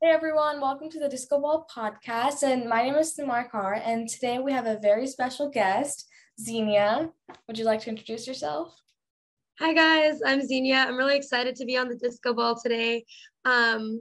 Hey everyone, welcome to the Disco Ball podcast. And my name is Samar Kar, and today we have a very special guest, Zeenia. Would you like to introduce yourself? Hi guys, I'm Zeenia. I'm really excited to be on the Disco Ball today. Um,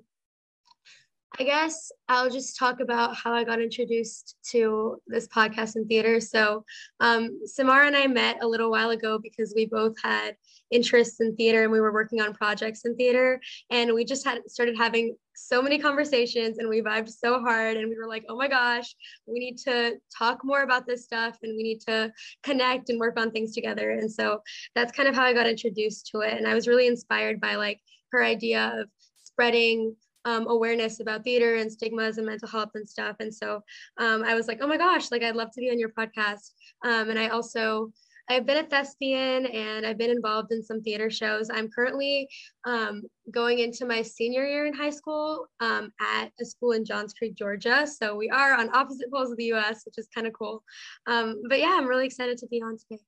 I guess I'll just talk about how I got introduced to this podcast in theater. So, um, Samara and I met a little while ago because we both had interests in theater and we were working on projects in theater. And we just had started having so many conversations and we vibed so hard. And we were like, oh my gosh, we need to talk more about this stuff and we need to connect and work on things together. And so that's kind of how I got introduced to it. And I was really inspired by like her idea of spreading um, awareness about theater and stigmas and mental health and stuff. And so um, I was like, oh my gosh, like I'd love to be on your podcast. Um, and I also, I've been a thespian and I've been involved in some theater shows. I'm currently um, going into my senior year in high school um, at a school in Johns Creek, Georgia. So we are on opposite poles of the US, which is kind of cool. Um, but yeah, I'm really excited to be on today.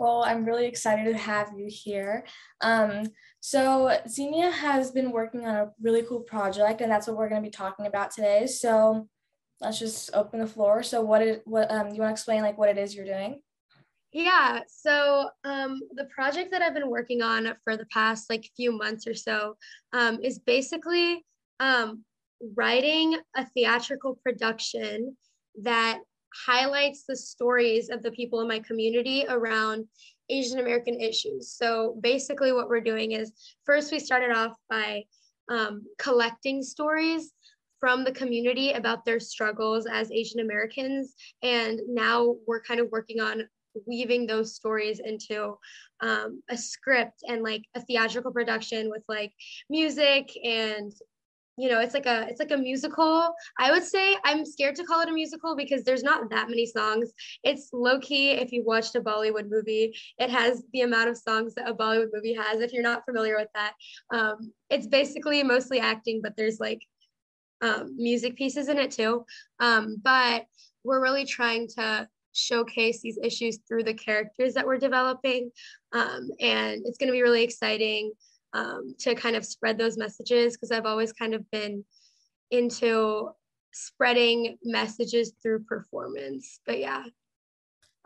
Well, I'm really excited to have you here. Um, so, Zeenia has been working on a really cool project, and that's what we're going to be talking about today. So, let's just open the floor. So, what what um, you want to explain, like what it is you're doing? Yeah. So, um, the project that I've been working on for the past like few months or so um, is basically um, writing a theatrical production that highlights the stories of the people in my community around Asian American issues. So basically, what we're doing is first we started off by um, collecting stories from the community about their struggles as Asian Americans. And now we're kind of working on weaving those stories into um, a script and like a theatrical production with like music and you know it's like a it's like a musical. I would say i'm scared to call it a musical because there's not that many songs. It's low key if you watched a bollywood movie it has the amount of songs that a bollywood movie has if you're not familiar with that. Um, it's basically mostly acting but there's like um, music pieces in it too. Um, but we're really trying to showcase these issues through the characters that we're developing. Um, and it's going to be really exciting um, to kind of spread those messages because I've always kind of been into spreading messages through performance. But yeah.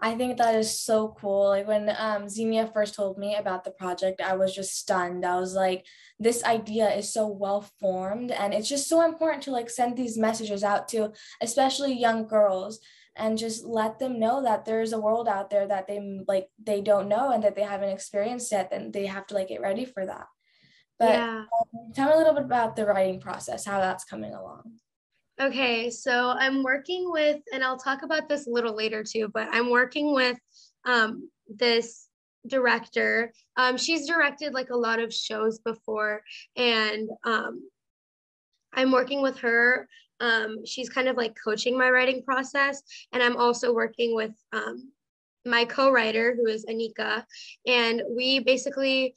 I think that is so cool. Like when um, Zeenia first told me about the project, I was just stunned. I was like, this idea is so well formed, and it's just so important to like send these messages out to, especially young girls, and just let them know that there's a world out there that they like they don't know and that they haven't experienced yet. And they have to like get ready for that. But yeah. um, tell me a little bit about the writing process, how that's coming along. Okay, so I'm working with, and I'll talk about this a little later too, but I'm working with um, this director. Um, she's directed like a lot of shows before, and um, I'm working with her. Um, she's kind of like coaching my writing process, and I'm also working with um, my co-writer who is Anika, and we basically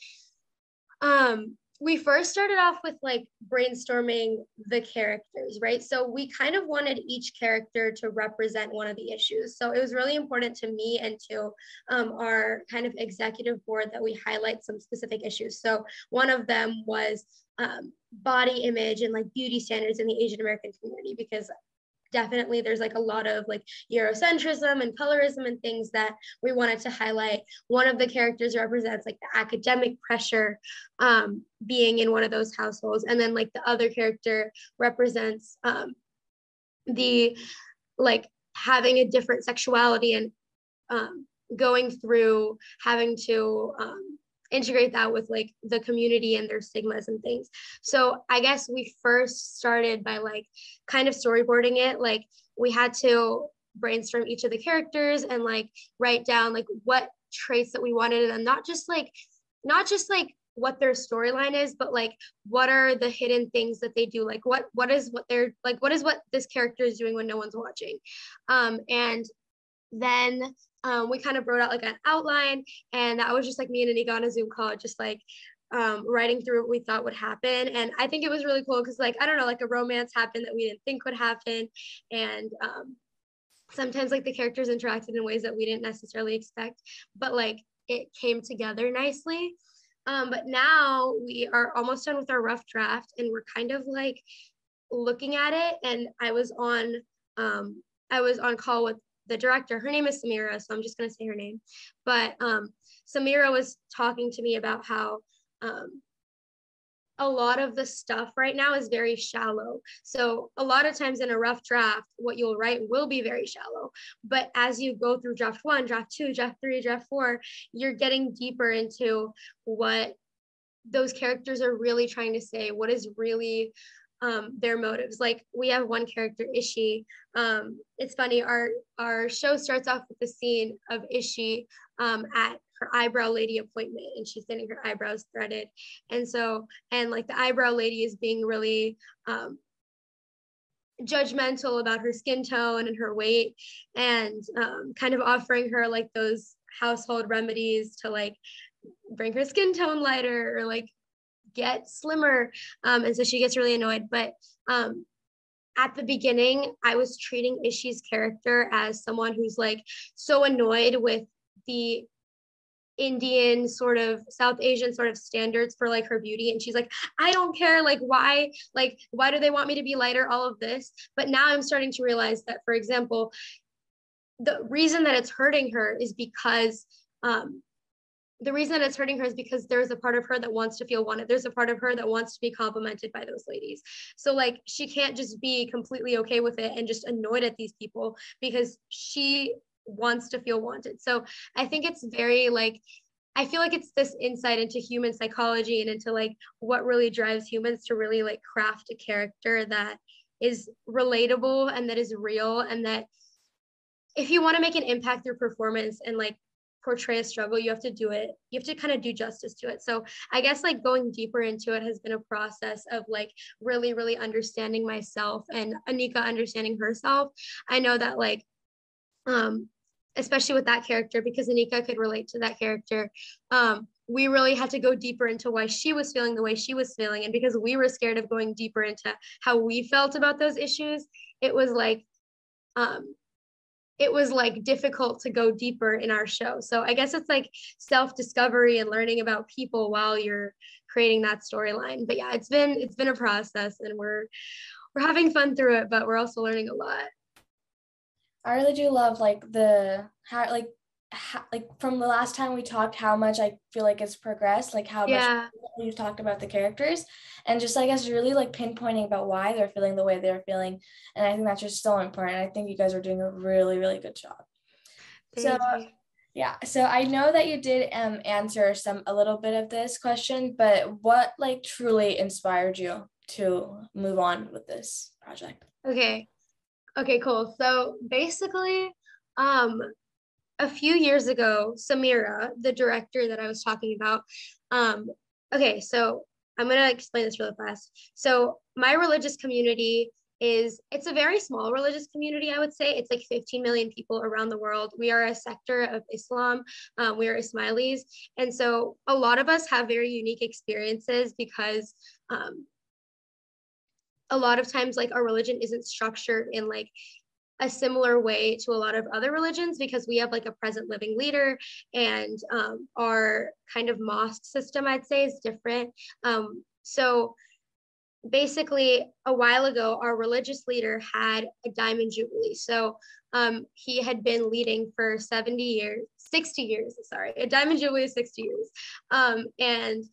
um we first started off with like brainstorming the characters, right? So we kind of wanted each character to represent one of the issues. So it was really important to me and to um, our kind of executive board that we highlight some specific issues. So one of them was um, body image and like beauty standards in the Asian American community because definitely there's like a lot of like eurocentrism and colorism and things that we wanted to highlight. One of the characters represents like the academic pressure um, being in one of those households. And then like the other character represents um, the like having a different sexuality and um, going through having to um, integrate that with like the community and their stigmas and things. So I guess we first started by like kind of storyboarding it. Like we had to brainstorm each of the characters and like write down like what traits that we wanted and not just like not just like what their storyline is but like what are the hidden things that they do like what what is what they're like what is what this character is doing when no one's watching um and then um, we kind of wrote out like an outline and that was just like me and Anika on a Zoom call, just like um, writing through what we thought would happen. And I think it was really cool because like, I don't know, like a romance happened that we didn't think would happen. And um, sometimes like the characters interacted in ways that we didn't necessarily expect, but like it came together nicely. Um, but now we are almost done with our rough draft and we're kind of like looking at it and I was on um I was on call with the director. Her name is Samira, so I'm just gonna say her name. But um Samira was talking to me about how um a lot of the stuff right now is very shallow. So a lot of times in a rough draft, what you'll write will be very shallow. But as you go through draft one, draft two, draft three, draft four, you're getting deeper into what those characters are really trying to say, what is really um, their motives. Like we have one character, Ishi. Um, it's funny. Our our show starts off with the scene of Ishi um, at her eyebrow lady appointment, and she's getting her eyebrows threaded. And so, and like the eyebrow lady is being really um, judgmental about her skin tone and her weight, and um, kind of offering her like those household remedies to like bring her skin tone lighter or like get slimmer. Um, and so she gets really annoyed. But um, at the beginning, I was treating Ishi's character as someone who's like so annoyed with the Indian sort of South Asian sort of standards for like her beauty. And she's like, I don't care. Like, why, like, why do they want me to be lighter? All of this. But now I'm starting to realize that, for example, the reason that it's hurting her is because um, the reason that it's hurting her is because there's a part of her that wants to feel wanted. There's a part of her that wants to be complimented by those ladies. So like she can't just be completely okay with it and just annoyed at these people because she wants to feel wanted. So I think it's very like I feel like it's this insight into human psychology and into like what really drives humans to really like craft a character that is relatable and that is real and that if you want to make an impact through performance and like portray a struggle you have to do it you have to kind of do justice to it. So i guess like going deeper into it has been a process of like really really understanding myself and anika understanding herself. I know that like um especially with that character because anika could relate to that character um we really had to go deeper into why she was feeling the way she was feeling. And because we were scared of going deeper into how we felt about those issues it was like um it was like difficult to go deeper in our show. So I guess it's like self discovery and learning about people while you're creating that storyline. But yeah, it's been it's been a process and we're we're having fun through it, but we're also learning a lot. I really do love like the how like how, like from the last time we talked how much i feel like it's progressed like how yeah. much you've talked about the characters. And just i guess really like pinpointing about why they're feeling the way they're feeling. And i think that's just so important. I think you guys are doing a really really good job. Thank so you. yeah. So i know that you did um answer some a little bit of this question but what like truly inspired you to move on with this project? Okay. Okay cool. So basically um a few years ago, Samira, the director that I was talking about, um, okay, so I'm gonna explain this really fast. So my religious community is it's a very small religious community i would say. It's like 15 million people around the world. We are a sector of islam um, we are ismailis. And so a lot of us have very unique experiences because um, a lot of times like our religion isn't structured in like a similar way to a lot of other religions because we have like a present living leader and um, our kind of mosque system i'd say is different. Um, so basically a while ago our religious leader had a diamond jubilee. So um, he had been leading for 70 years 60 years sorry a diamond jubilee is 60 years. Um, and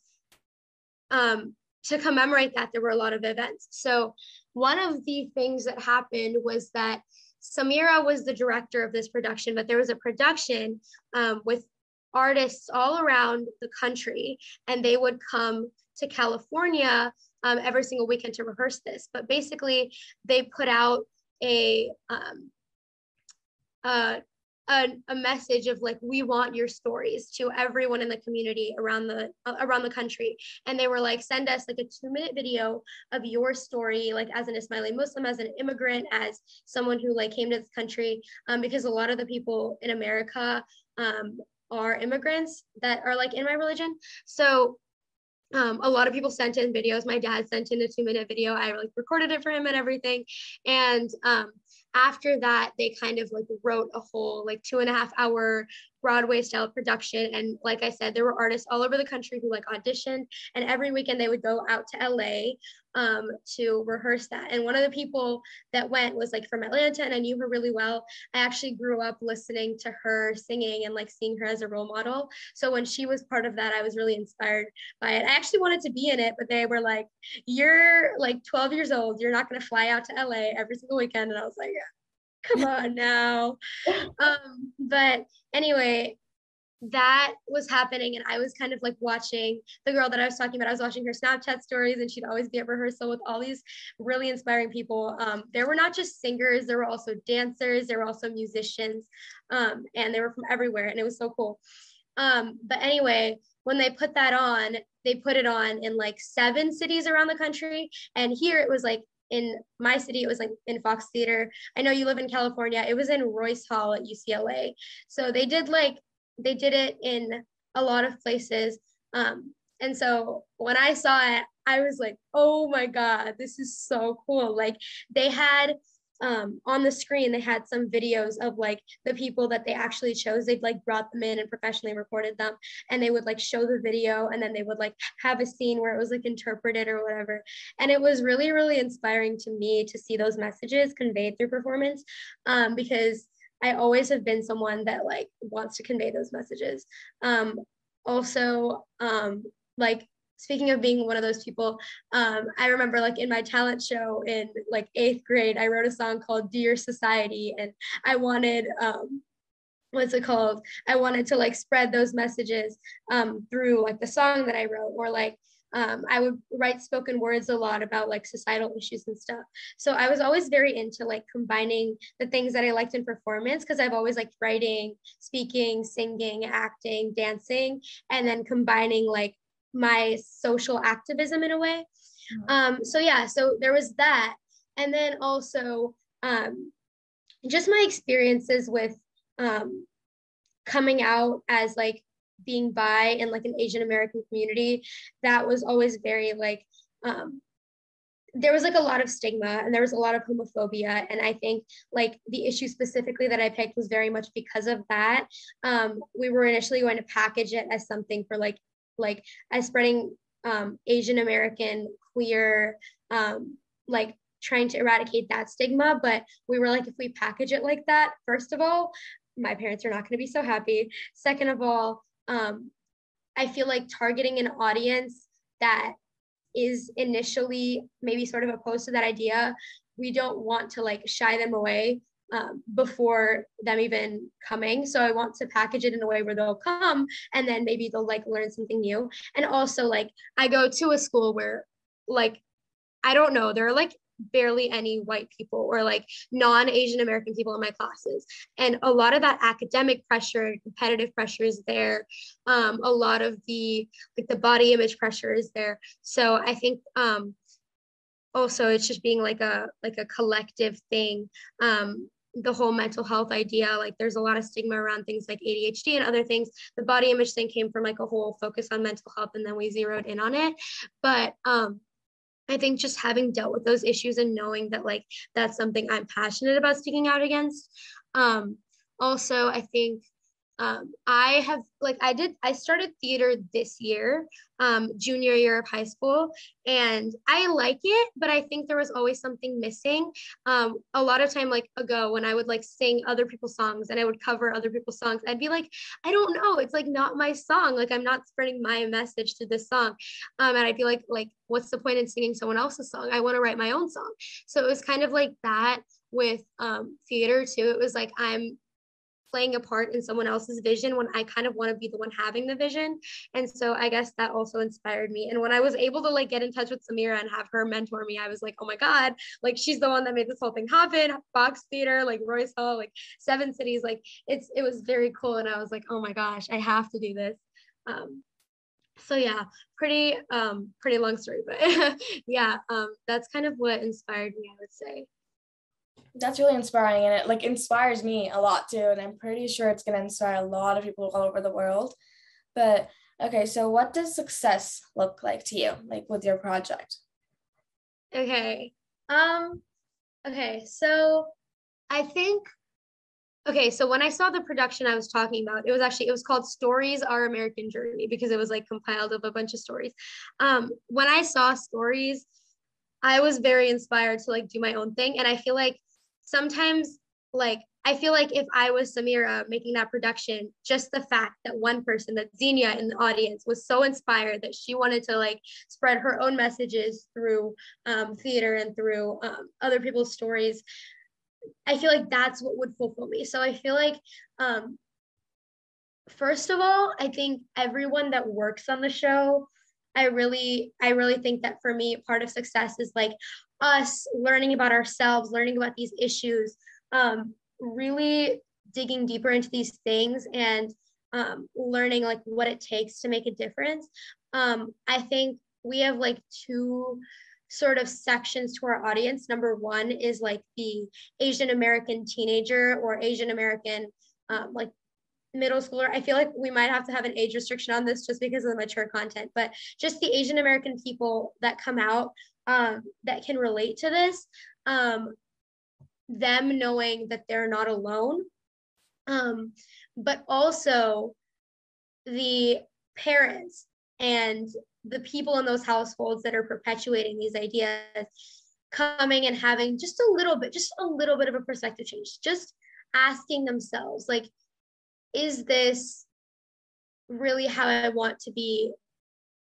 um, to commemorate that there were a lot of events. So one of the things that happened was that Samira was the director of this production, but there was a production um, with artists all around the country, and they would come to California um, every single weekend to rehearse this. But basically, they put out a um, uh, a, a message of like we want your stories to everyone in the community around the uh, around the country and they were like send us like a two minute video of your story like as an ismaili muslim as an immigrant as someone who like came to this country um, because a lot of the people in america um, are immigrants that are like in my religion so um, a lot of people sent in videos. My dad sent in a two minute video. I like recorded it for him and everything. And um, after that, they kind of like wrote a whole like two and a half hour Broadway style production. And like I said, there were artists all over the country who like auditioned, and every weekend they would go out to LA um, to rehearse that. And one of the people that went was like from Atlanta, and I knew her really well. I actually grew up listening to her singing and like seeing her as a role model. So when she was part of that, I was really inspired by it. I actually wanted to be in it, but they were like, You're like 12 years old, you're not going to fly out to LA every single weekend. And I was like, come on now. Um, but anyway, that was happening and i was kind of like watching the girl that i was talking about. I was watching her snapchat stories and she'd always be at rehearsal with all these really inspiring people. Um, there were not just singers there were also dancers there were also musicians um, and they were from everywhere and it was so cool. Um, but anyway when they put that on they put it on in like seven cities around the country and here it was like in my city, it was like in Fox Theater. I know you live in California. It was in Royce Hall at UCLA. So they did like they did it in a lot of places. Um, and so when I saw it, I was like, oh my God, this is so cool. Like they had um, on the screen they had some videos of like the people that they actually chose. They'd like brought them in and professionally recorded them and they would like show the video and then they would like have a scene where it was like interpreted or whatever. And it was really really inspiring to me to see those messages conveyed through performance um, because i always have been someone that like wants to convey those messages. Um, also um, like speaking of being one of those people, um, I remember like in my talent show in like eighth grade, I wrote a song called Dear Society, and I wanted um, what's it called? I wanted to like spread those messages um, through like the song that I wrote, or like um, I would write spoken words a lot about like societal issues and stuff. So I was always very into like combining the things that I liked in performance because I've always liked writing, speaking, singing, acting, dancing, and then combining like my social activism in a way. Mm-hmm. Um, so yeah, so there was that. And then also um, just my experiences with um, coming out as like being bi in like an Asian American community, that was always very like um, there was like a lot of stigma and there was a lot of homophobia and i think like the issue specifically that i picked was very much because of that um, we were initially going to package it as something for like like as spreading um, Asian American queer, um, like trying to eradicate that stigma. But we were like, if we package it like that, first of all, my parents are not going to be so happy. Second of all, um, I feel like targeting an audience that is initially maybe sort of opposed to that idea, we don't want to like shy them away um, before them even coming. So I want to package it in a way where they'll come and then maybe they'll like learn something new. And also, like, I go to a school where, like, I don't know, there are like barely any white people or like non-asian american people in my classes and a lot of that academic pressure and competitive pressure is there um, a lot of the like the body image pressure is there so i think um, also it's just being like a like a collective thing um, the whole mental health idea like there's a lot of stigma around things like adhd and other things. The body image thing came from like a whole focus on mental health and then we zeroed in on it. But um i think just having dealt with those issues and knowing that like that's something i'm passionate about speaking out against. Um also i think um, I have like I did I started theater this year, um, junior year of high school, and I like it, but I think there was always something missing. Um, a lot of time like ago when I would like sing other people's songs and I would cover other people's songs, I'd be like, I don't know, it's like not my song. Like I'm not spreading my message to this song, um, and I'd be like, like what's the point in singing someone else's song? I want to write my own song. So it was kind of like that with um, theater too. It was like I'm playing a part in someone else's vision when I kind of want to be the one having the vision. And so I guess that also inspired me. And when I was able to like get in touch with Samira and have her mentor me, I was like, oh my God, like she's the one that made this whole thing happen. Fox Theater, like Royce Hall, like seven cities. Like it's it was very cool. And I was like, oh my gosh, I have to do this. Um, so yeah pretty um pretty long story but yeah um that's kind of what inspired me i would say that's really inspiring and it like inspires me a lot too and i'm pretty sure it's going to inspire a lot of people all over the world but okay so what does success look like to you like with your project okay um okay so i think Okay, so when I saw the production I was talking about, it was actually it was called Stories Our American Journey because it was like compiled of a bunch of stories. Um, when I saw stories, I was very inspired to like do my own thing, and I feel like sometimes like I feel like if I was Samira making that production, just the fact that one person, that Zeenia in the audience, was so inspired that she wanted to like spread her own messages through um, theater and through um, other people's stories, I feel like that's what would fulfill me. So I feel like, um, first of all, I think everyone that works on the show, I really, I really think that for me, part of success is like us learning about ourselves, learning about these issues, um, really digging deeper into these things and um, learning like what it takes to make a difference. Um, I think we have like two sort of sections to our audience. Number one is like the Asian American teenager or Asian American um, like middle schooler. I feel like we might have to have an age restriction on this just because of the mature content, but just the Asian American people that come out um, that can relate to this, um, them knowing that they're not alone, um, but also the parents and the people in those households that are perpetuating these ideas coming and having just a little bit just a little bit of a perspective change just asking themselves like is this really how i want to be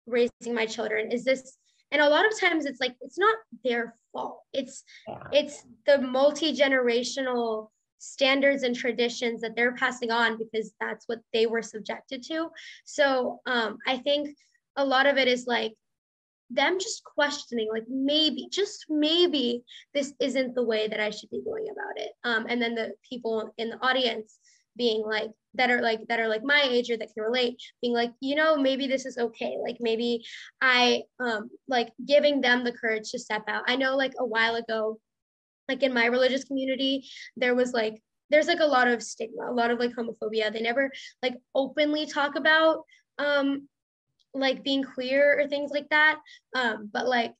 raising my children? Is this and a lot of times it's like it's not their fault. It's it's the multi-generational standards and traditions that they're passing on because that's what they were subjected to. So um, i think a lot of it is like them just questioning like maybe just maybe this isn't the way that i should be going about it. Um, and then the people in the audience being like that are like that are like my age or that can relate being like you know maybe this is okay like maybe i um like giving them the courage to step out i know like a while ago like in my religious community there was like there's like a lot of stigma a lot of like homophobia they never like openly talk about um like being queer or things like that. Um, but like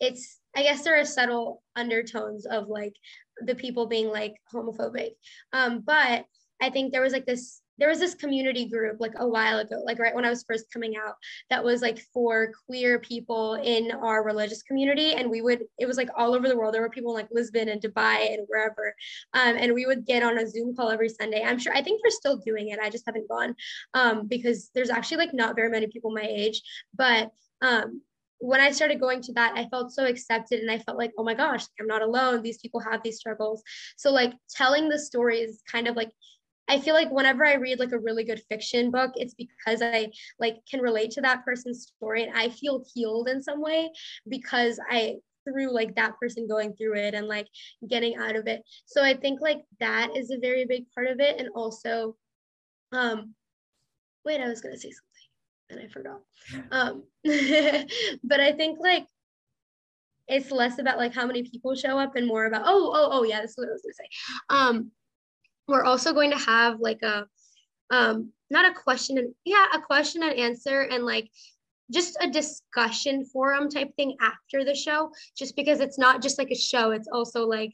it's I guess there are subtle undertones of like the people being like homophobic. Um, but I think there was like this there was this community group like a while ago, like right when I was first coming out, that was like for queer people in our religious community. And we would, it was like all over the world. There were people in like Lisbon and Dubai and wherever. Um, and we would get on a Zoom call every Sunday. I'm sure, I think they're still doing it. I just haven't gone um, because there's actually like not very many people my age. But um, when I started going to that, I felt so accepted and I felt like, oh my gosh, I'm not alone. These people have these struggles. So, like, telling the story is kind of like I feel like whenever I read like a really good fiction book, it's because I like can relate to that person's story and I feel healed in some way because I through like that person going through it and like getting out of it. So I think like that is a very big part of it and also um wait, I was to say something and I forgot. Um but I think like it's less about like how many people show up and more about oh oh oh yeah, that's what I was to say. Um we're also going to have like a um not a question and yeah a question and answer and like just a discussion forum type thing after the show just because it's not just like a show. It's also like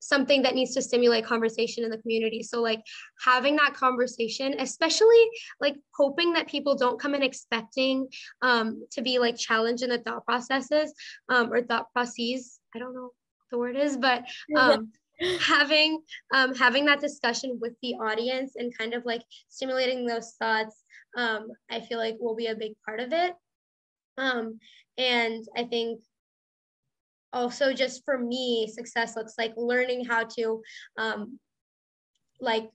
something that needs to stimulate conversation in the community. So like having that conversation especially like hoping that people don't come in expecting um, to be like challenged in the thought processes um, or thought processes. I don't know what the word is but um, having um, having that discussion with the audience and kind of like stimulating those thoughts um, i feel like will be a big part of it. Um, and i think also just for me success looks like learning how to um, like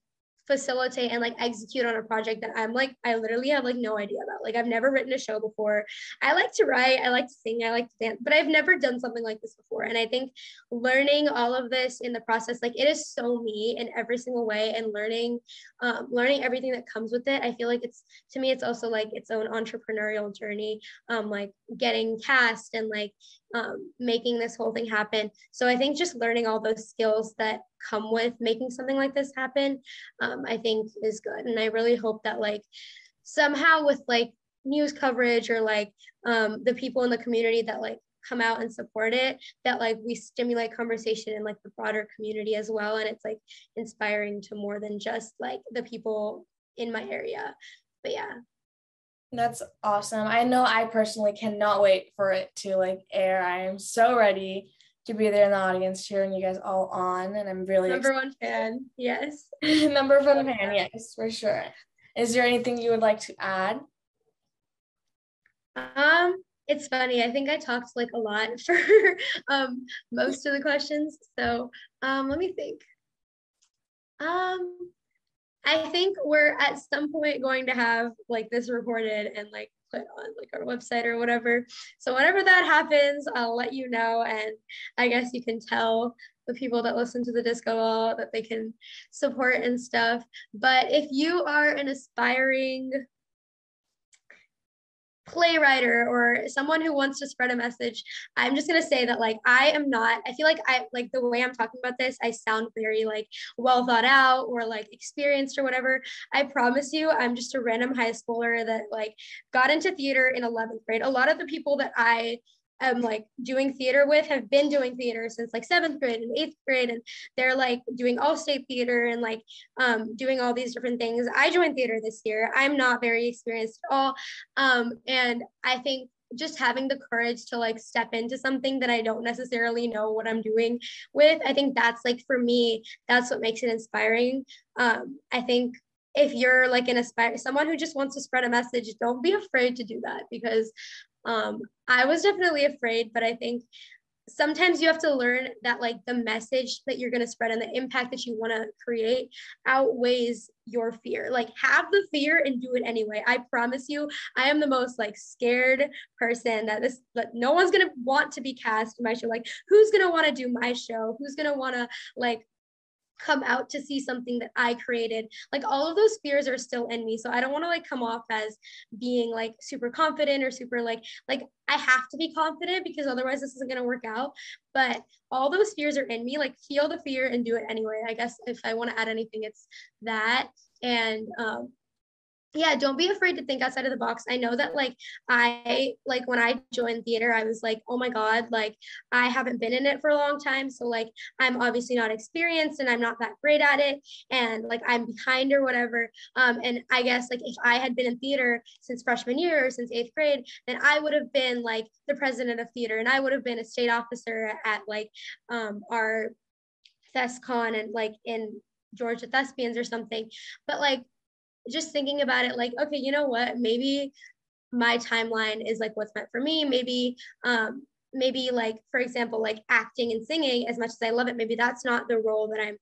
facilitate and like execute on a project that I'm like, I literally have like no idea about. Like, I've never written a show before. I like to write, I like to sing, I like to dance, but I've never done something like this before. And I think learning all of this in the process, like, it is so me in every single way and learning, um, learning everything that comes with it. I feel like it's to me, it's also like its own entrepreneurial journey, um, like getting cast and like um, making this whole thing happen. So I think just learning all those skills that come with making something like this happen, um, I think is good. And I really hope that like somehow with like news coverage or like um, the people in the community that like come out and support it that like we stimulate conversation in like the broader community as well and it's like inspiring to more than just like the people in my area but yeah that's awesome i know i personally cannot wait for it to like air i am so ready to be there in the audience cheering you guys all on and i'm really number excited. one fan yes number one fan yes for sure is there anything you would like to add um it's funny. I think I talked like a lot for um, most of the questions. So um, let me think. Um, I think we're at some point going to have like this recorded and like put on like our website or whatever. So whenever that happens, I'll let you know. And I guess you can tell the people that listen to the disco ball that they can support and stuff. But if you are an aspiring playwright or someone who wants to spread a message i'm just going to say that like i am not i feel like i like the way i'm talking about this i sound very like well thought out or like experienced or whatever. I promise you i'm just a random high schooler that like got into theater in 11th grade. A lot of the people that i am like doing theater with have been doing theater since like seventh grade and eighth grade and they're like doing all state theater and like um, doing all these different things i joined theater this year i'm not very experienced at all um, and i think just having the courage to like step into something that I don't necessarily know what I'm doing with. I think that's like for me, that's what makes it inspiring. Um, I think if you're like an aspire someone who just wants to spread a message, don't be afraid to do that because um, I was definitely afraid, but I think sometimes you have to learn that like the message that you're going to spread and the impact that you want to create outweighs your fear. Like have the fear and do it anyway. I promise you i am the most like scared person that this that no one's going to want to be cast in my show. Like who's going to want to do my show? Who's going to want to like come out to see something that I created. Like all of those fears are still in me. So I don't want to like come off as being like super confident or super like like I have to be confident because otherwise this isn't going to work out. But all those fears are in me. Like feel the fear and do it anyway. I guess if I want to add anything it's that and um yeah don't be afraid to think outside of the box. I know that like i like when i joined theater i was like oh my god like i haven't been in it for a long time so like i'm obviously not experienced and i'm not that great at it and like i'm behind or whatever. Um and i guess like if i had been in theater since freshman year or since eighth grade then i would have been like the president of theater and i would have been a state officer at like um our thescon and like in georgia thespians or something. But like just thinking about it like okay you know what? Maybe my timeline is like what's meant for me. Maybe um maybe like for example like acting and singing as much as i love it maybe that's not the role that i'm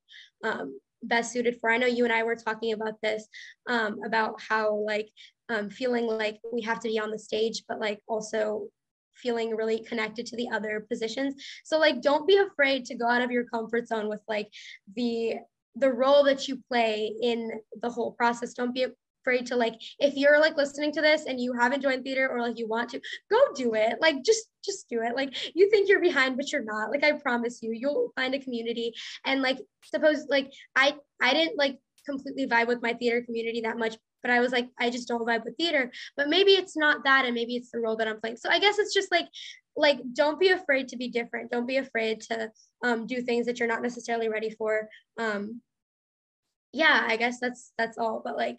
um, best suited for. I know you and i were talking about this um, about how like um, feeling like we have to be on the stage but like also feeling really connected to the other positions. So like don't be afraid to go out of your comfort zone with like the the role that you play in the whole process. Don't be afraid to like if you're like listening to this and you haven't joined theater or like you want to go do it. Like just just do it. Like you think you're behind but you're not. Like i promise you you'll find a community. And like suppose like i i didn't like completely vibe with my theater community that much but i was like i just don't vibe with theater. But maybe it's not that and maybe it's the role that i'm playing. So i guess it's just like like don't be afraid to be different. Don't be afraid to um, do things that you're not necessarily ready for. Um, yeah, I guess that's that's all. But like,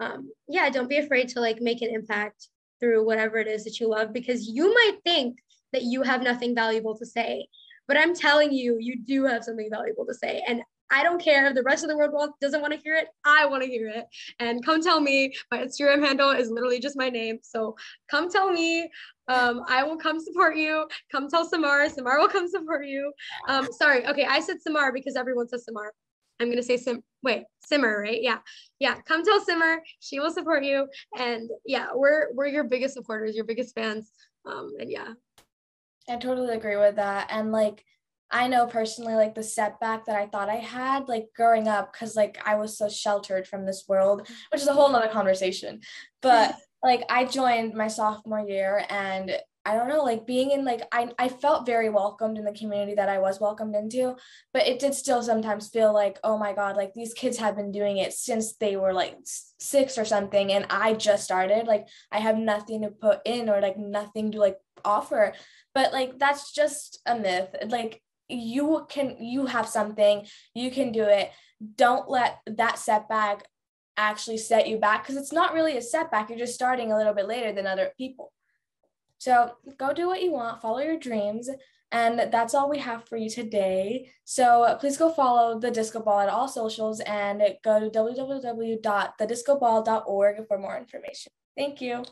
um, yeah, don't be afraid to like make an impact through whatever it is that you love because you might think that you have nothing valuable to say, but I'm telling you, you do have something valuable to say. And I don't care if the rest of the world doesn't want to hear it. I want to hear it. And come tell me. My Instagram handle is literally just my name. So come tell me. Um, I will come support you. Come tell Samar. Samar will come support you. Um, sorry. Okay. I said Samar because everyone says Samar. I'm gonna say Sim. Wait, Simmer, right? Yeah, yeah. Come tell Simmer. She will support you. And yeah, we're we're your biggest supporters, your biggest fans. Um, and yeah. I totally agree with that. And like, I know personally, like the setback that I thought I had, like growing up, because like I was so sheltered from this world, which is a whole nother conversation. But like I joined my sophomore year and I don't know, like being in like I I felt very welcomed in the community that I was welcomed into, but it did still sometimes feel like, oh my God, like these kids have been doing it since they were like six or something, and I just started. Like I have nothing to put in or like nothing to like offer. But like that's just a myth. Like you can you have something, you can do it. Don't let that setback actually set you back because it's not really a setback. You're just starting a little bit later than other people. So go do what you want, follow your dreams. And that's all we have for you today. So please go follow the Disco Ball at all socials and go to www.thediscoball.org for more information. Thank you.